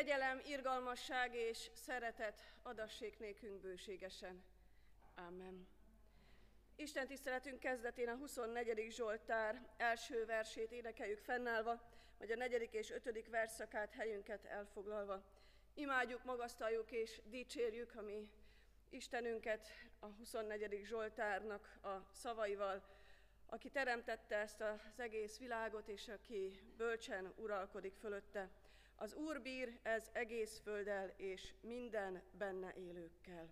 Kegyelem, irgalmasság és szeretet adassék nékünk bőségesen. Amen. Isten tiszteletünk kezdetén a 24. Zsoltár első versét énekeljük fennállva, vagy a negyedik és ötödik verszakát helyünket elfoglalva. Imádjuk, magasztaljuk és dicsérjük a mi Istenünket a 24. Zsoltárnak a szavaival, aki teremtette ezt az egész világot, és aki bölcsen uralkodik fölötte. Az Úr bír ez egész földdel és minden benne élőkkel.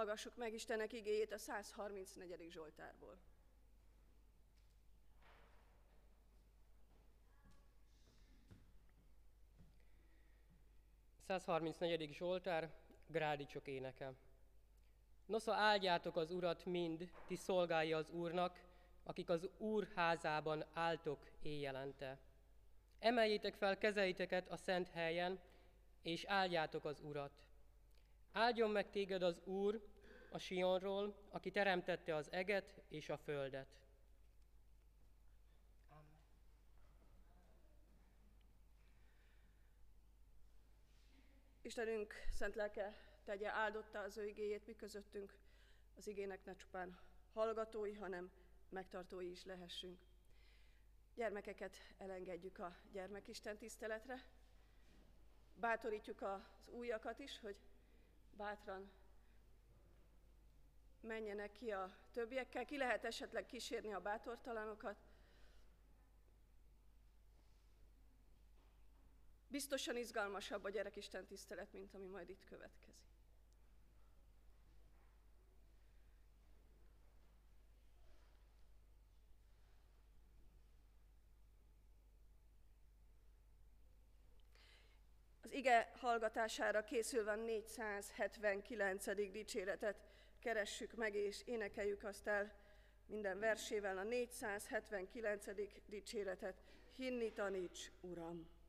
Hallgassuk meg Istenek igéjét a 134. Zsoltárból. A 134. Zsoltár, Grádicsok éneke. Nosza áldjátok az Urat mind, ti szolgálja az Úrnak, akik az Úr házában álltok éjjelente. Emeljétek fel kezeiteket a szent helyen, és áldjátok az Urat. Áldjon meg téged az Úr a Sionról, aki teremtette az eget és a földet. Istenünk szent lelke tegye áldotta az ő igéjét, mi közöttünk az igének ne csupán hallgatói, hanem megtartói is lehessünk. Gyermekeket elengedjük a gyermekisten tiszteletre, bátorítjuk az újakat is, hogy bátran menjenek ki a többiekkel. Ki lehet esetleg kísérni a bátortalanokat? Biztosan izgalmasabb a gyerekisten tisztelet, mint ami majd itt következik. Az ige hallgatására készülve 479. dicséretet keressük meg és énekeljük azt el minden versével a 479. dicséretet. Hinni taníts, Uram!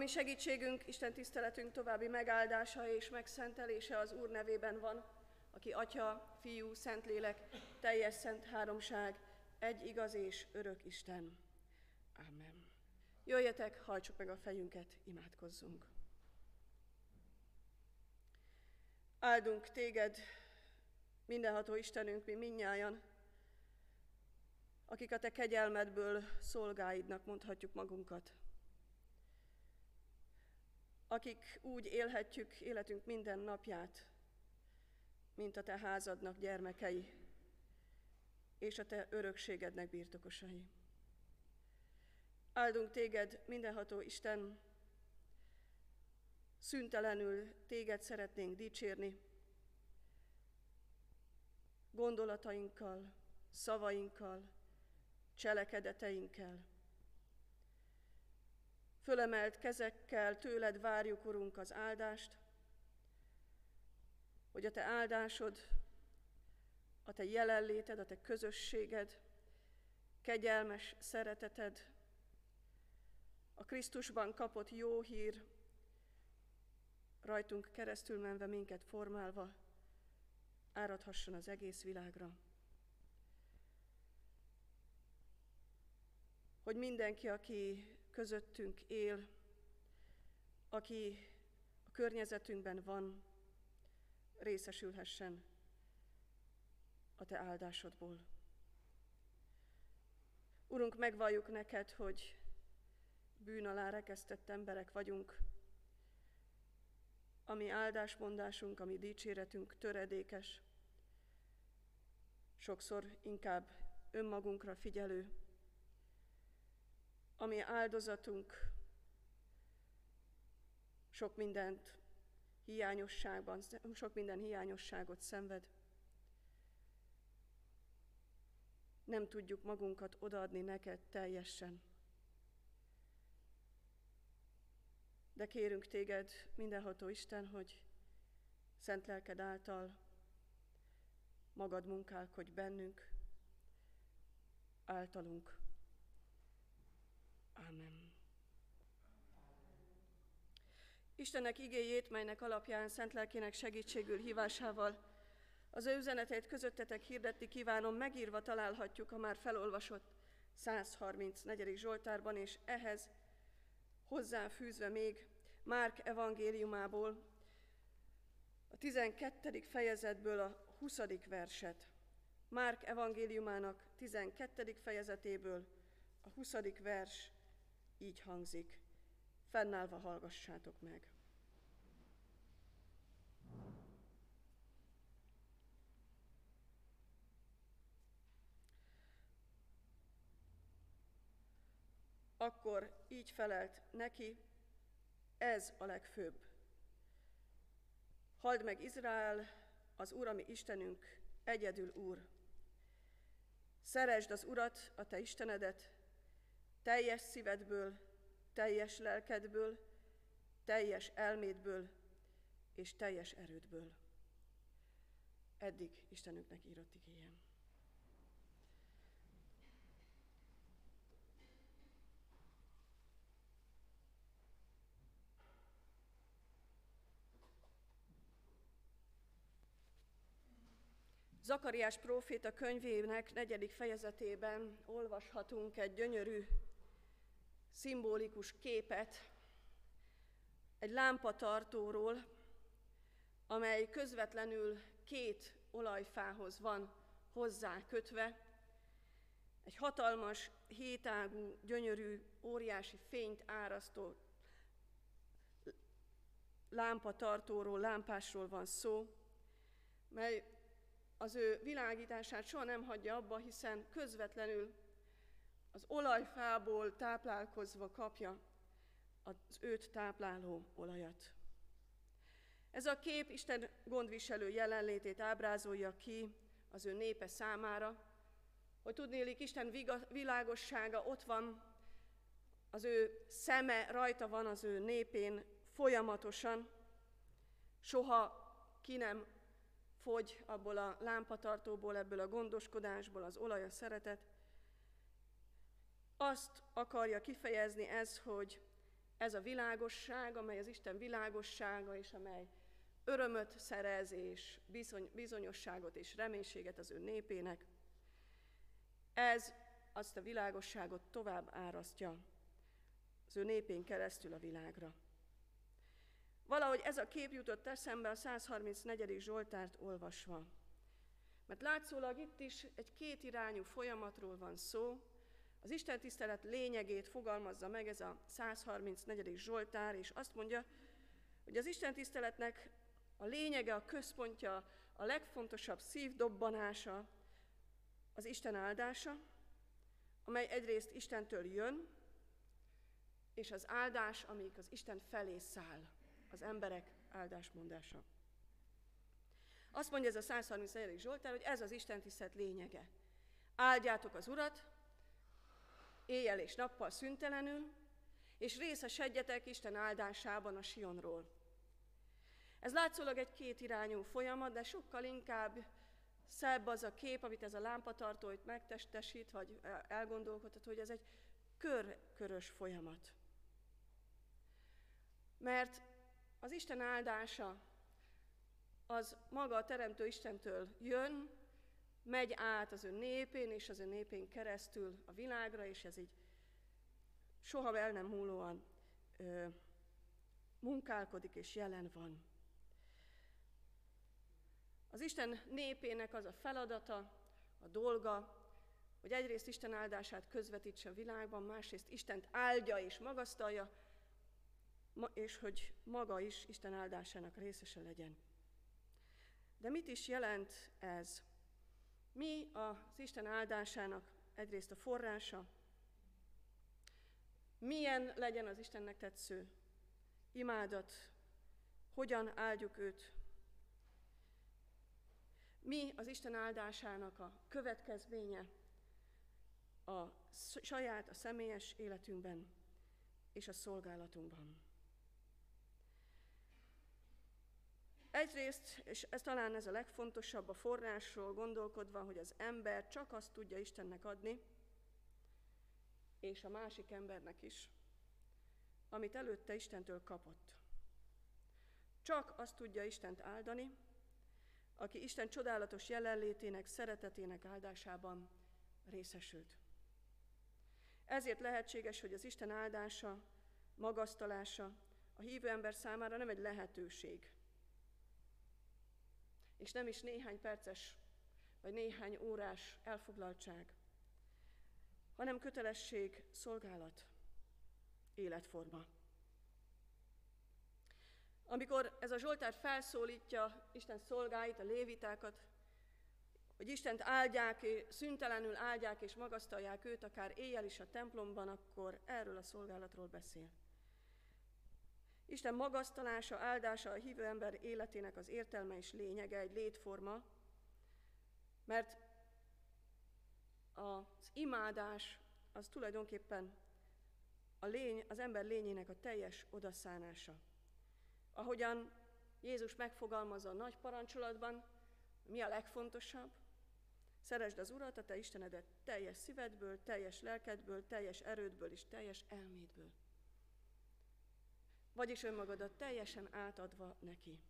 Ami segítségünk, Isten tiszteletünk további megáldása és megszentelése az Úr nevében van, aki Atya, Fiú, Szentlélek, teljes szent háromság, egy igaz és örök Isten. Amen. Jöjjetek, hajtsuk meg a fejünket, imádkozzunk. Áldunk téged, mindenható Istenünk, mi minnyájan, akik a te kegyelmedből szolgáidnak mondhatjuk magunkat akik úgy élhetjük életünk minden napját, mint a te házadnak gyermekei, és a te örökségednek birtokosai. Áldunk téged, mindenható Isten, szüntelenül téged szeretnénk dicsérni, gondolatainkkal, szavainkkal, cselekedeteinkkel. Fölemelt kezekkel tőled várjuk, Urunk, az áldást, hogy a Te áldásod, a Te jelenléted, a Te közösséged, kegyelmes szereteted, a Krisztusban kapott jó hír, rajtunk keresztül menve minket formálva, áradhasson az egész világra. Hogy mindenki, aki közöttünk él, aki a környezetünkben van, részesülhessen a Te áldásodból. Urunk, megvalljuk neked, hogy bűn alá rekesztett emberek vagyunk, ami áldásmondásunk, ami dicséretünk töredékes, sokszor inkább önmagunkra figyelő, ami áldozatunk sok mindent hiányosságban, sok minden hiányosságot szenved. Nem tudjuk magunkat odaadni neked teljesen. De kérünk téged, mindenható Isten, hogy szent lelked által magad munkálkodj bennünk, általunk. Amen. Istennek igéjét, melynek alapján szent lelkének segítségül hívásával az ő üzeneteit közöttetek hirdetni kívánom, megírva találhatjuk a már felolvasott 134. Zsoltárban, és ehhez hozzáfűzve még Márk evangéliumából, a 12. fejezetből a 20. verset. Márk evangéliumának 12. fejezetéből a 20. vers így hangzik. Fennállva hallgassátok meg. Akkor így felelt neki, ez a legfőbb. Halld meg Izrael, az Úr, ami Istenünk, egyedül Úr. Szeresd az Urat, a te Istenedet, teljes szívedből, teljes lelkedből, teljes elmédből és teljes erődből. Eddig Istenünknek írott igényem. Zakariás próféta könyvének negyedik fejezetében olvashatunk egy gyönyörű, szimbolikus képet egy lámpatartóról, amely közvetlenül két olajfához van hozzá kötve. Egy hatalmas, hétágú, gyönyörű, óriási fényt árasztó lámpatartóról, lámpásról van szó, mely az ő világítását soha nem hagyja abba, hiszen közvetlenül az olajfából táplálkozva kapja az őt tápláló olajat. Ez a kép Isten gondviselő jelenlétét ábrázolja ki az ő népe számára, hogy tudnélik Isten világossága ott van, az ő szeme rajta van az ő népén folyamatosan, soha ki nem fogy abból a lámpatartóból, ebből a gondoskodásból az olaj, a szeretet. Azt akarja kifejezni ez, hogy ez a világosság, amely az Isten világossága, és amely örömöt szerez, és bizony, bizonyosságot és reménységet az ő népének, ez azt a világosságot tovább árasztja az ő népén keresztül a világra. Valahogy ez a kép jutott eszembe a 134. Zsoltárt olvasva. Mert látszólag itt is egy kétirányú folyamatról van szó. Az Isten tisztelet lényegét fogalmazza meg ez a 134. Zsoltár, és azt mondja, hogy az Isten tiszteletnek a lényege, a központja, a legfontosabb szívdobbanása az Isten áldása, amely egyrészt Istentől jön, és az áldás, amelyik az Isten felé száll az emberek áldásmondása. Azt mondja ez a 134. Zsoltár, hogy ez az Isten tisztelt lényege. Áldjátok az Urat, éjjel és nappal szüntelenül, és részesedjetek Isten áldásában a Sionról. Ez látszólag egy kétirányú folyamat, de sokkal inkább szebb az a kép, amit ez a lámpatartó itt megtestesít, vagy elgondolkodhat, hogy ez egy kör-körös folyamat. Mert az Isten áldása az maga a Teremtő Istentől jön, megy át az ő népén, és az ő népén keresztül a világra, és ez így soha el nem múlóan ö, munkálkodik és jelen van. Az Isten népének az a feladata, a dolga, hogy egyrészt Isten áldását közvetítse a világban, másrészt Istent áldja és magasztalja, és hogy maga is Isten áldásának részese legyen. De mit is jelent ez? Mi az Isten áldásának egyrészt a forrása, milyen legyen az Istennek tetsző? Imádat, hogyan áldjuk őt, mi az Isten áldásának a következménye a saját, a személyes életünkben és a szolgálatunkban. Egyrészt, és ez talán ez a legfontosabb a forrásról gondolkodva, hogy az ember csak azt tudja Istennek adni, és a másik embernek is, amit előtte Istentől kapott. Csak azt tudja Istent áldani, aki Isten csodálatos jelenlétének, szeretetének áldásában részesült. Ezért lehetséges, hogy az Isten áldása, magasztalása a hívő ember számára nem egy lehetőség, és nem is néhány perces vagy néhány órás elfoglaltság, hanem kötelesség, szolgálat, életforma. Amikor ez a Zsoltár felszólítja Isten szolgáit, a lévitákat, hogy Istent áldják, szüntelenül áldják és magasztalják őt, akár éjjel is a templomban, akkor erről a szolgálatról beszél. Isten magasztalása, áldása a hívő ember életének az értelme és lényege, egy létforma, mert az imádás az tulajdonképpen a lény, az ember lényének a teljes odaszánása. Ahogyan Jézus megfogalmazza a nagy parancsolatban, mi a legfontosabb? Szeresd az Urat, a te Istenedet teljes szívedből, teljes lelkedből, teljes erődből és teljes elmédből vagyis önmagadat teljesen átadva neki.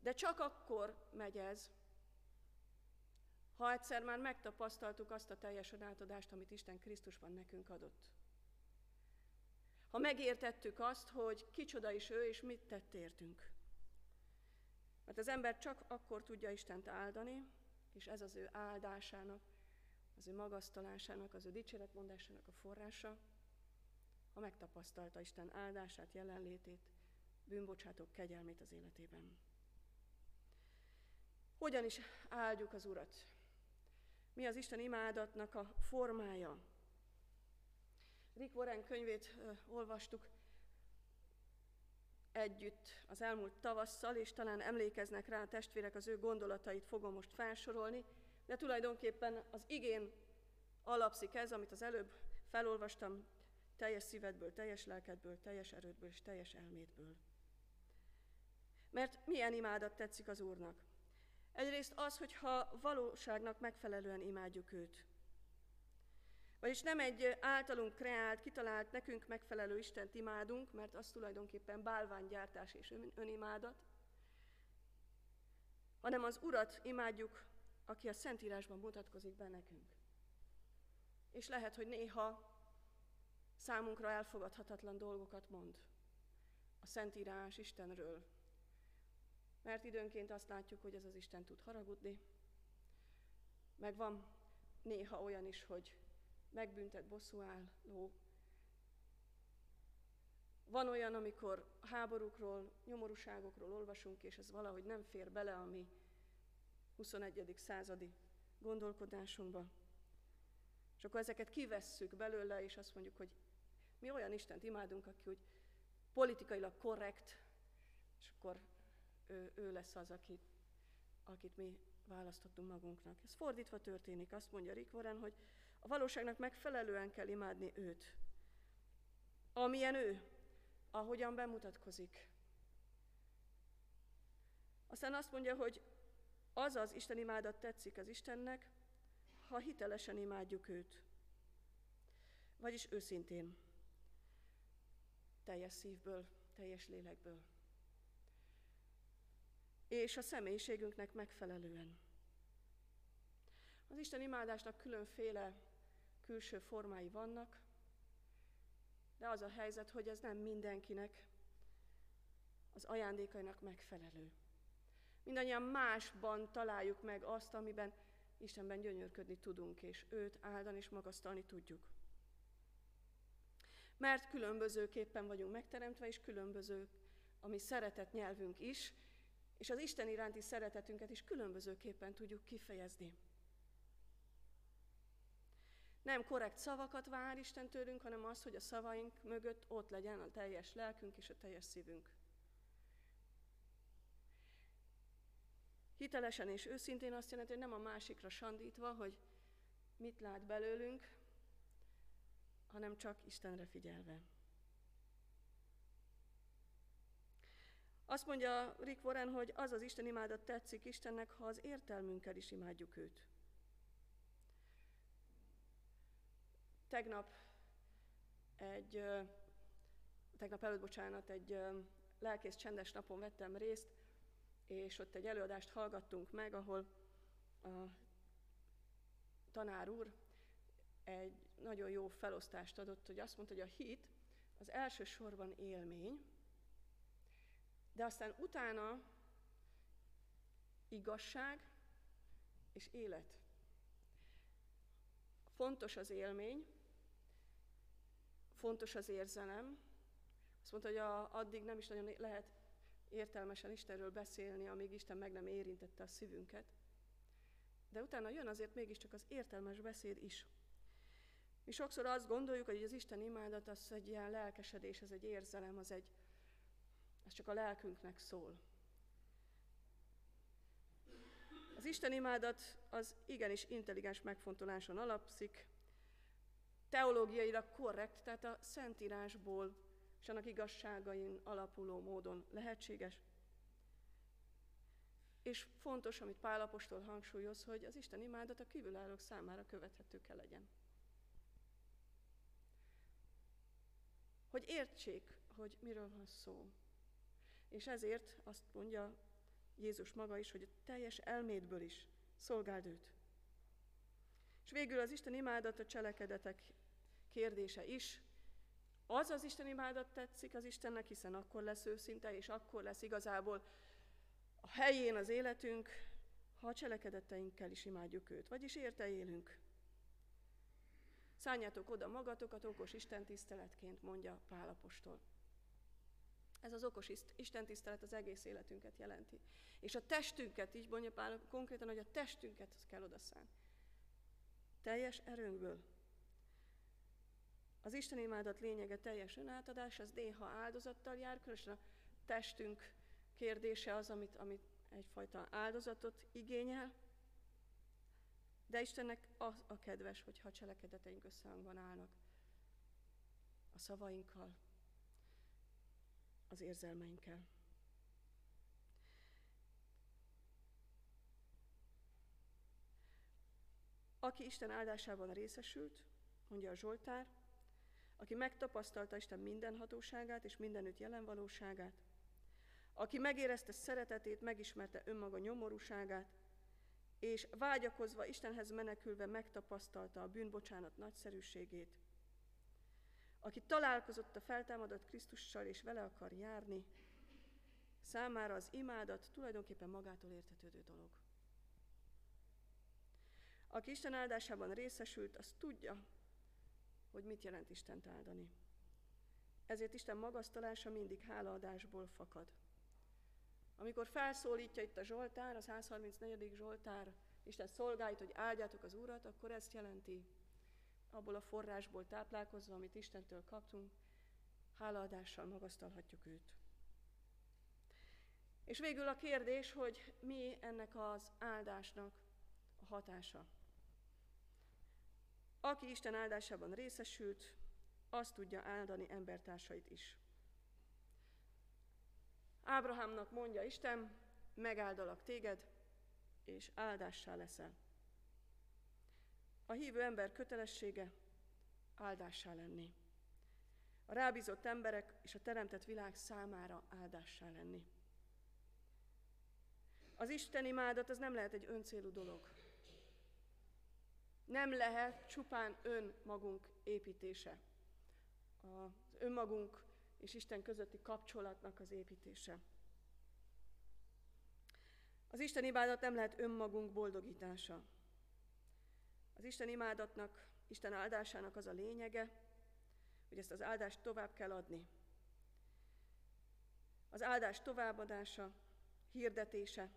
De csak akkor megy ez, ha egyszer már megtapasztaltuk azt a teljesen átadást, amit Isten Krisztusban nekünk adott. Ha megértettük azt, hogy kicsoda is ő, és mit tett értünk. Mert az ember csak akkor tudja Istent áldani, és ez az ő áldásának, az ő magasztalásának, az ő dicséretmondásának a forrása, ha megtapasztalta Isten áldását, jelenlétét, bűnbocsátók kegyelmét az életében. Hogyan is áldjuk az Urat? Mi az Isten imádatnak a formája? Rick Warren könyvét ö, olvastuk együtt az elmúlt tavasszal, és talán emlékeznek rá a testvérek, az ő gondolatait fogom most felsorolni, de tulajdonképpen az igén alapszik ez, amit az előbb felolvastam, teljes szívedből, teljes lelkedből, teljes erődből és teljes elmédből. Mert milyen imádat tetszik az Úrnak? Egyrészt az, hogyha valóságnak megfelelően imádjuk őt. Vagyis nem egy általunk kreált, kitalált, nekünk megfelelő Istent imádunk, mert az tulajdonképpen bálványgyártás és önimádat, hanem az Urat imádjuk, aki a Szentírásban mutatkozik be nekünk. És lehet, hogy néha számunkra elfogadhatatlan dolgokat mond a Szentírás Istenről. Mert időnként azt látjuk, hogy ez az Isten tud haragudni, meg van néha olyan is, hogy megbüntet, bosszúálló. Van olyan, amikor háborúkról, nyomorúságokról olvasunk, és ez valahogy nem fér bele a mi 21. századi gondolkodásunkba. És akkor ezeket kivesszük belőle, és azt mondjuk, hogy mi olyan Istent imádunk, aki úgy politikailag korrekt, és akkor ő, ő lesz az, akit, akit mi választottunk magunknak. Ez fordítva történik. Azt mondja Rick Warren, hogy A valóságnak megfelelően kell imádni őt. Amilyen ő, ahogyan bemutatkozik. Aztán azt mondja, hogy az az Isten imádat tetszik az Istennek, ha hitelesen imádjuk őt. Vagyis őszintén, teljes szívből, teljes lélekből. És a személyiségünknek megfelelően. Az Isten imádásnak különféle külső formái vannak, de az a helyzet, hogy ez nem mindenkinek az ajándékainak megfelelő. Mindannyian másban találjuk meg azt, amiben Istenben gyönyörködni tudunk, és őt áldani és magasztalni tudjuk. Mert különbözőképpen vagyunk megteremtve, és különböző a mi szeretet nyelvünk is, és az Isten iránti szeretetünket is különbözőképpen tudjuk kifejezni. Nem korrekt szavakat vár Isten tőlünk, hanem az, hogy a szavaink mögött ott legyen a teljes lelkünk és a teljes szívünk. Hitelesen és őszintén azt jelenti, hogy nem a másikra sandítva, hogy mit lát belőlünk, hanem csak Istenre figyelve. Azt mondja Rick Warren, hogy az az Isten imádat tetszik Istennek, ha az értelmünkkel is imádjuk őt. Tegnap egy, tegnap előtt, bocsánat, egy lelkész csendes napon vettem részt, és ott egy előadást hallgattunk meg, ahol a tanár úr egy nagyon jó felosztást adott, hogy azt mondta, hogy a hit az elsősorban élmény, de aztán utána igazság és élet. Fontos az élmény, fontos az érzelem. Azt mondta, hogy a, addig nem is nagyon lehet értelmesen Istenről beszélni, amíg Isten meg nem érintette a szívünket. De utána jön azért mégiscsak az értelmes beszéd is. Mi sokszor azt gondoljuk, hogy az Isten imádat az egy ilyen lelkesedés, ez egy érzelem, az egy, az csak a lelkünknek szól. Az Isten imádat az igenis intelligens megfontoláson alapszik, teológiailag korrekt, tehát a Szentírásból és annak igazságain alapuló módon lehetséges. És fontos, amit Pálapostól hangsúlyoz, hogy az Isten imádat a kívülállók számára követhető kell legyen. Hogy értsék, hogy miről van szó. És ezért azt mondja Jézus maga is, hogy a teljes elmédből is szolgáld őt. És végül az Isten imádat a cselekedetek kérdése is, az az Isten imádat tetszik az Istennek, hiszen akkor lesz őszinte, és akkor lesz igazából a helyén az életünk, ha a cselekedeteinkkel is imádjuk őt, vagyis érte élünk. Szálljátok oda magatokat okos Isten tiszteletként, mondja Pálapostól. Ez az okos Isten tisztelet az egész életünket jelenti. És a testünket, így mondja Pál konkrétan, hogy a testünket kell odaszánni. Teljes erőnkből, az Isten imádat lényege teljes önátadás, az néha áldozattal jár, különösen a testünk kérdése az, amit, amit egyfajta áldozatot igényel, de Istennek az a kedves, hogyha a cselekedeteink összehangban állnak a szavainkkal, az érzelmeinkkel. Aki Isten áldásában részesült, mondja a Zsoltár, aki megtapasztalta Isten minden hatóságát és mindenütt jelen valóságát, aki megérezte szeretetét, megismerte önmaga nyomorúságát, és vágyakozva Istenhez menekülve megtapasztalta a bűnbocsánat nagyszerűségét, aki találkozott a feltámadott Krisztussal és vele akar járni, számára az imádat tulajdonképpen magától értetődő dolog. Aki Isten áldásában részesült, az tudja, hogy mit jelent Istent áldani. Ezért Isten magasztalása mindig hálaadásból fakad. Amikor felszólítja itt a Zsoltár, a 134. Zsoltár, Isten szolgáit, hogy áldjátok az Urat, akkor ezt jelenti, abból a forrásból táplálkozva, amit Istentől kaptunk, hálaadással magasztalhatjuk őt. És végül a kérdés, hogy mi ennek az áldásnak a hatása. Aki Isten áldásában részesült, azt tudja áldani embertársait is. Ábrahámnak mondja Isten, megáldalak téged, és áldássá leszel. A hívő ember kötelessége áldássá lenni. A rábízott emberek és a teremtett világ számára áldássá lenni. Az Isten imádat az nem lehet egy öncélú dolog. Nem lehet csupán önmagunk építése. Az önmagunk és Isten közötti kapcsolatnak az építése. Az Isten imádat nem lehet önmagunk boldogítása. Az Isten imádatnak, Isten áldásának az a lényege, hogy ezt az áldást tovább kell adni. Az áldás továbbadása, hirdetése,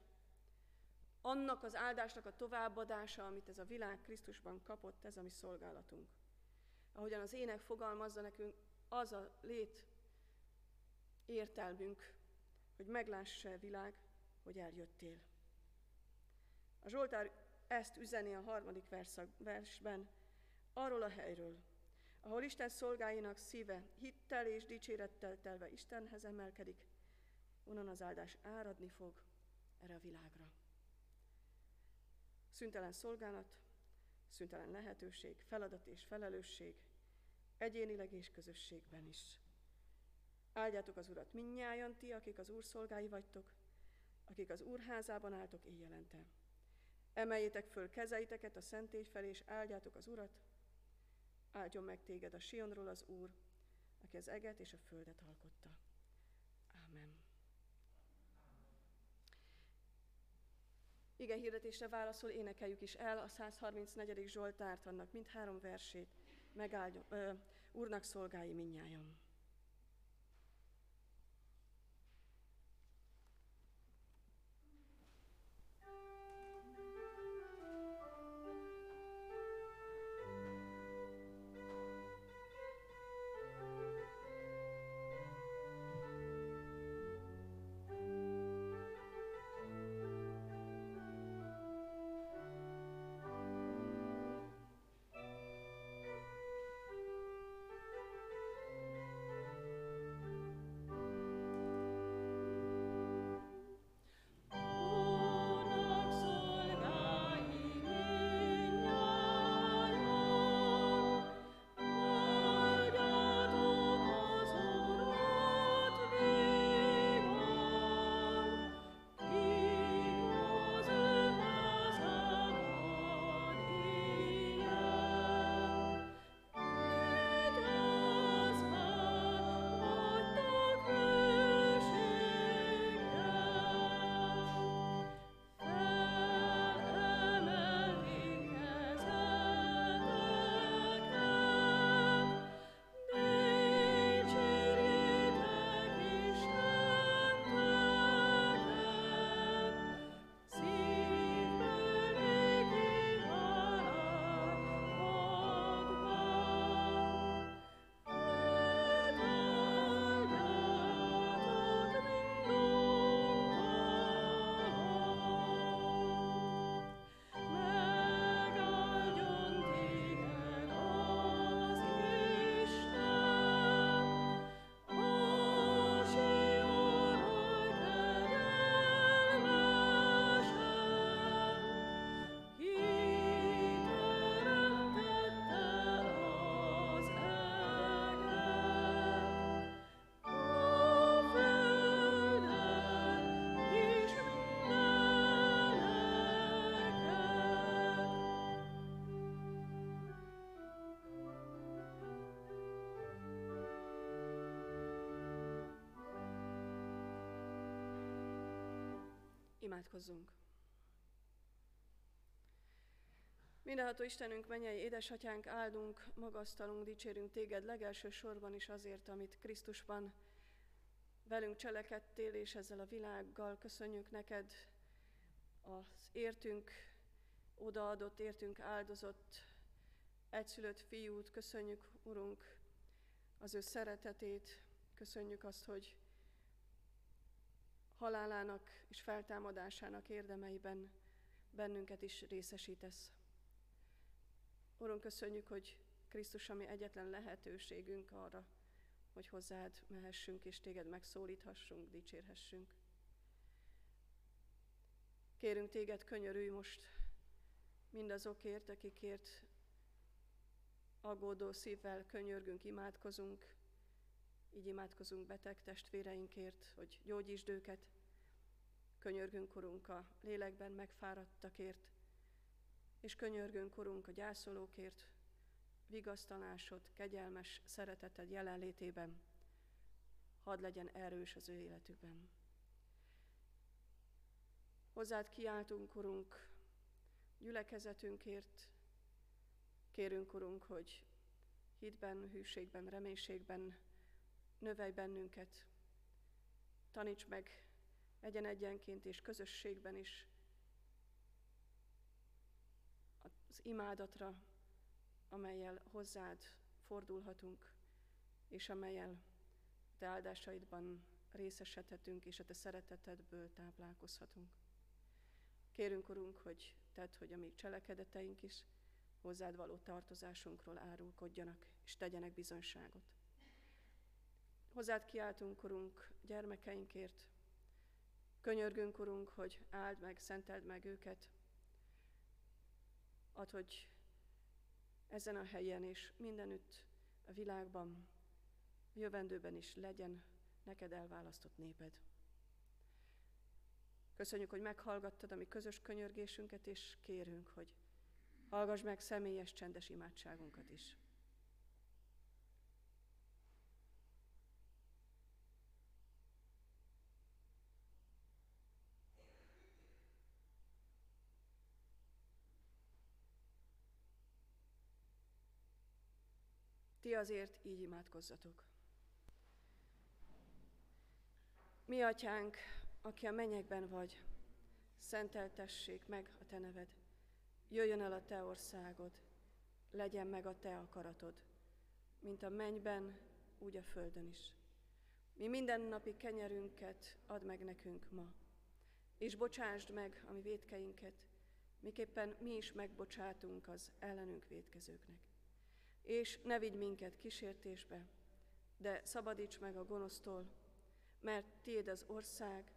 annak az áldásnak a továbbadása, amit ez a világ Krisztusban kapott, ez a mi szolgálatunk. Ahogyan az ének fogalmazza nekünk, az a lét értelmünk, hogy meglássa a világ, hogy eljöttél. A Zsoltár ezt üzeni a harmadik versben, arról a helyről, ahol Isten szolgáinak szíve hittel és dicsérettel telve Istenhez emelkedik, onnan az áldás áradni fog erre a világra. Szüntelen szolgálat, szüntelen lehetőség, feladat és felelősség, egyénileg és közösségben is. Áldjátok az Urat minnyájan ti, akik az Úr szolgái vagytok, akik az Úr házában álltok éjjelente. Emeljétek föl kezeiteket a szentély felé, és áldjátok az Urat. Áldjon meg téged a Sionról az Úr, aki az eget és a földet alkotta. Ámen. Igen hirdetésre válaszol, énekeljük is el a 134. Zsoltárt, annak mind három versét. Megáldjon, ö, Úrnak szolgái minnyájon. Imádkozzunk! Mindenható Istenünk, mennyei édesatyánk, áldunk, magasztalunk, dicsérünk téged legelső sorban is azért, amit Krisztusban velünk cselekedtél, és ezzel a világgal köszönjük neked az értünk odaadott, értünk áldozott egyszülött fiút, köszönjük, Urunk, az ő szeretetét, köszönjük azt, hogy halálának és feltámadásának érdemeiben bennünket is részesítesz. Urunk, köszönjük, hogy Krisztus, ami egyetlen lehetőségünk arra, hogy hozzád mehessünk, és téged megszólíthassunk, dicsérhessünk. Kérünk téged, könyörülj most mindazokért, akikért aggódó szívvel könyörgünk, imádkozunk, így imádkozunk beteg testvéreinkért, hogy gyógyítsd őket. Könyörgünk, Urunk, a lélekben megfáradtakért, és könyörgünk, Urunk, a gyászolókért, vigasztalásod, kegyelmes szereteted jelenlétében, hadd legyen erős az ő életükben. Hozzád kiáltunk, Urunk, gyülekezetünkért, kérünk, Urunk, hogy hitben, hűségben, reménységben növelj bennünket, taníts meg egyen-egyenként és közösségben is az imádatra, amelyel hozzád fordulhatunk, és amelyel te áldásaidban részesedhetünk, és a te szeretetedből táplálkozhatunk. Kérünk, Urunk, hogy tedd, hogy a mi cselekedeteink is hozzád való tartozásunkról árulkodjanak, és tegyenek bizonyságot. Hozzád kiáltunk, Urunk, gyermekeinkért. Könyörgünk, Urunk, hogy áld meg, szenteld meg őket. Add, hogy ezen a helyen és mindenütt a világban, a jövendőben is legyen neked elválasztott néped. Köszönjük, hogy meghallgattad a mi közös könyörgésünket, és kérünk, hogy hallgass meg személyes csendes imádságunkat is. Ti azért így imádkozzatok. Mi, atyánk, aki a mennyekben vagy, szenteltessék meg a te neved. Jöjjön el a te országod, legyen meg a te akaratod, mint a mennyben, úgy a földön is. Mi mindennapi kenyerünket add meg nekünk ma, és bocsásd meg a mi védkeinket, miképpen mi is megbocsátunk az ellenünk védkezőknek és ne vigy minket kísértésbe, de szabadíts meg a gonosztól, mert tiéd az ország,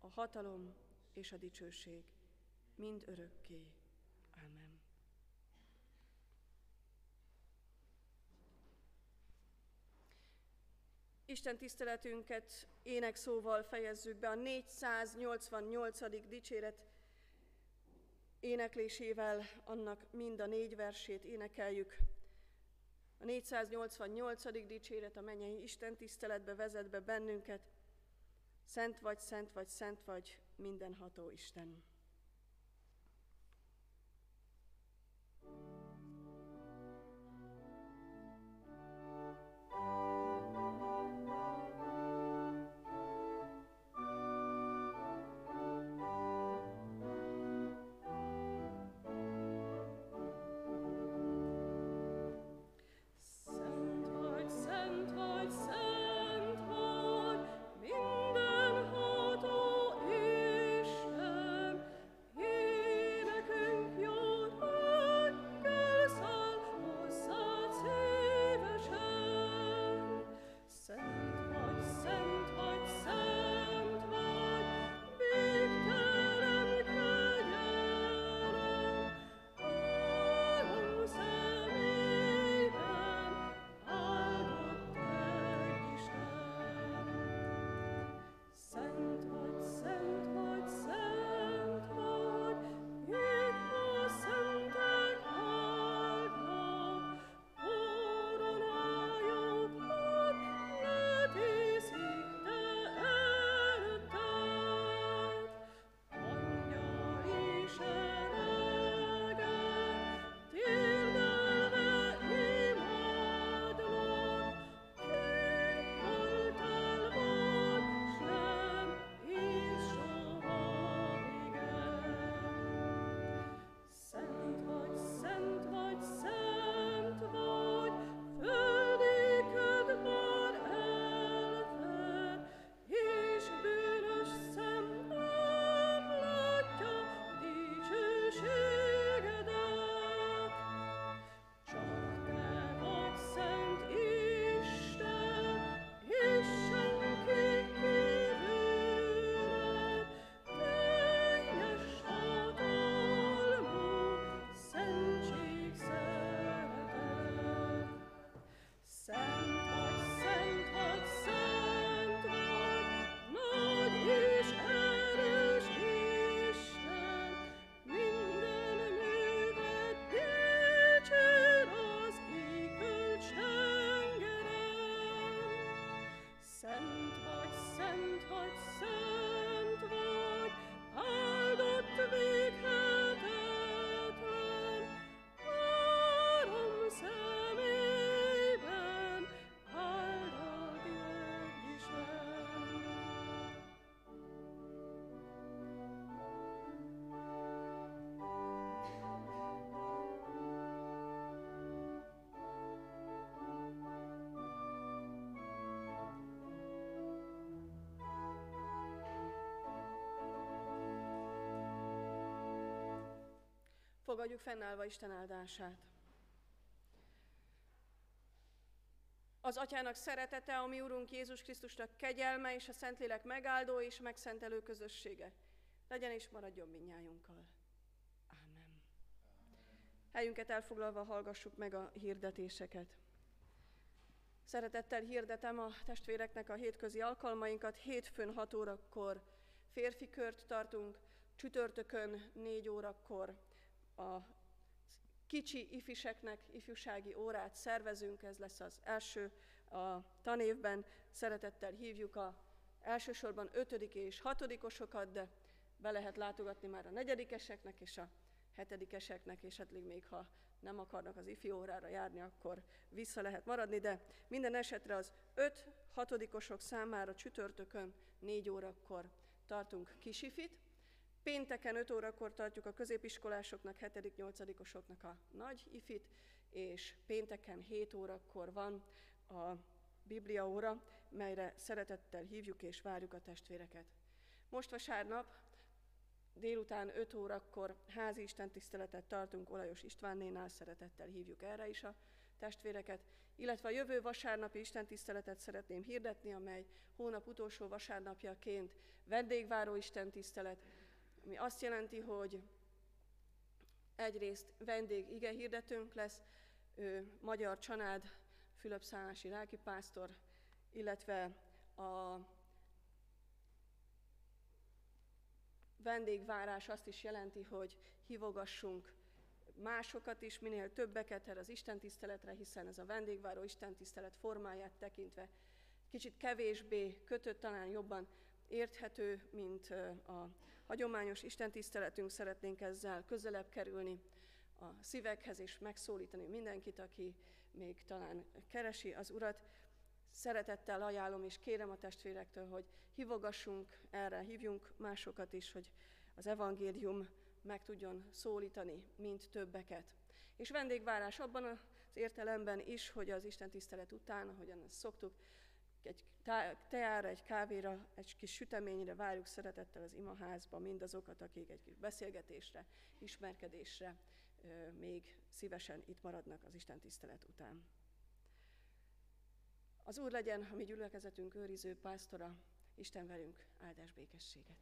a hatalom és a dicsőség, mind örökké. Amen. Isten tiszteletünket énekszóval fejezzük be a 488. dicséret éneklésével, annak mind a négy versét énekeljük. A 488. dicséret a mennyei Isten tiszteletbe vezet be bennünket. Szent vagy, szent vagy, szent vagy, mindenható Isten. Fogadjuk fennállva Isten áldását. Az Atyának szeretete, a mi Urunk Jézus Krisztusnak kegyelme és a Szentlélek megáldó és megszentelő közössége legyen és maradjon minnyájunkkal. Amen. Helyünket elfoglalva hallgassuk meg a hirdetéseket. Szeretettel hirdetem a testvéreknek a hétközi alkalmainkat. Hétfőn 6 órakor férfi kört tartunk, csütörtökön 4 órakor a kicsi ifiseknek ifjúsági órát szervezünk, ez lesz az első a tanévben. Szeretettel hívjuk a elsősorban ötödik és hatodikosokat, de be lehet látogatni már a negyedikeseknek és a hetedikeseknek, és hát még ha nem akarnak az ifi órára járni, akkor vissza lehet maradni, de minden esetre az 5-6-osok számára csütörtökön 4 órakor tartunk kisifit, Pénteken 5 órakor tartjuk a középiskolásoknak, 7.-8-osoknak a nagy ifit, és pénteken 7 órakor van a Biblia óra, melyre szeretettel hívjuk és várjuk a testvéreket. Most vasárnap délután 5 órakor házi istentiszteletet tartunk Olajos Istvánnénál, szeretettel hívjuk erre is a testvéreket, illetve a jövő vasárnapi istentiszteletet szeretném hirdetni, amely hónap utolsó vasárnapjaként vendégváró istentisztelet, ami azt jelenti, hogy egyrészt vendég ige hirdetőnk lesz, ő, Magyar Csanád, Fülöp Szánási lelkipásztor, illetve a vendégvárás azt is jelenti, hogy hívogassunk másokat is, minél többeket erre az istentiszteletre, hiszen ez a vendégváró istentisztelet formáját tekintve kicsit kevésbé kötött, talán jobban érthető, mint a hagyományos istentiszteletünk. Szeretnénk ezzel közelebb kerülni a szívekhez, és megszólítani mindenkit, aki még talán keresi az Urat. Szeretettel ajánlom és kérem a testvérektől, hogy hívogassunk erre, hívjunk másokat is, hogy az evangélium meg tudjon szólítani, mint többeket. És vendégvárás abban az értelemben is, hogy az Isten tisztelet után, ahogyan ezt szoktuk, egy teára, egy kávéra, egy kis süteményre várjuk szeretettel az imaházba mindazokat, akik egy kis beszélgetésre, ismerkedésre még szívesen itt maradnak az Isten tisztelet után. Az Úr legyen a mi gyülekezetünk őriző pásztora, Isten velünk áldás békességet.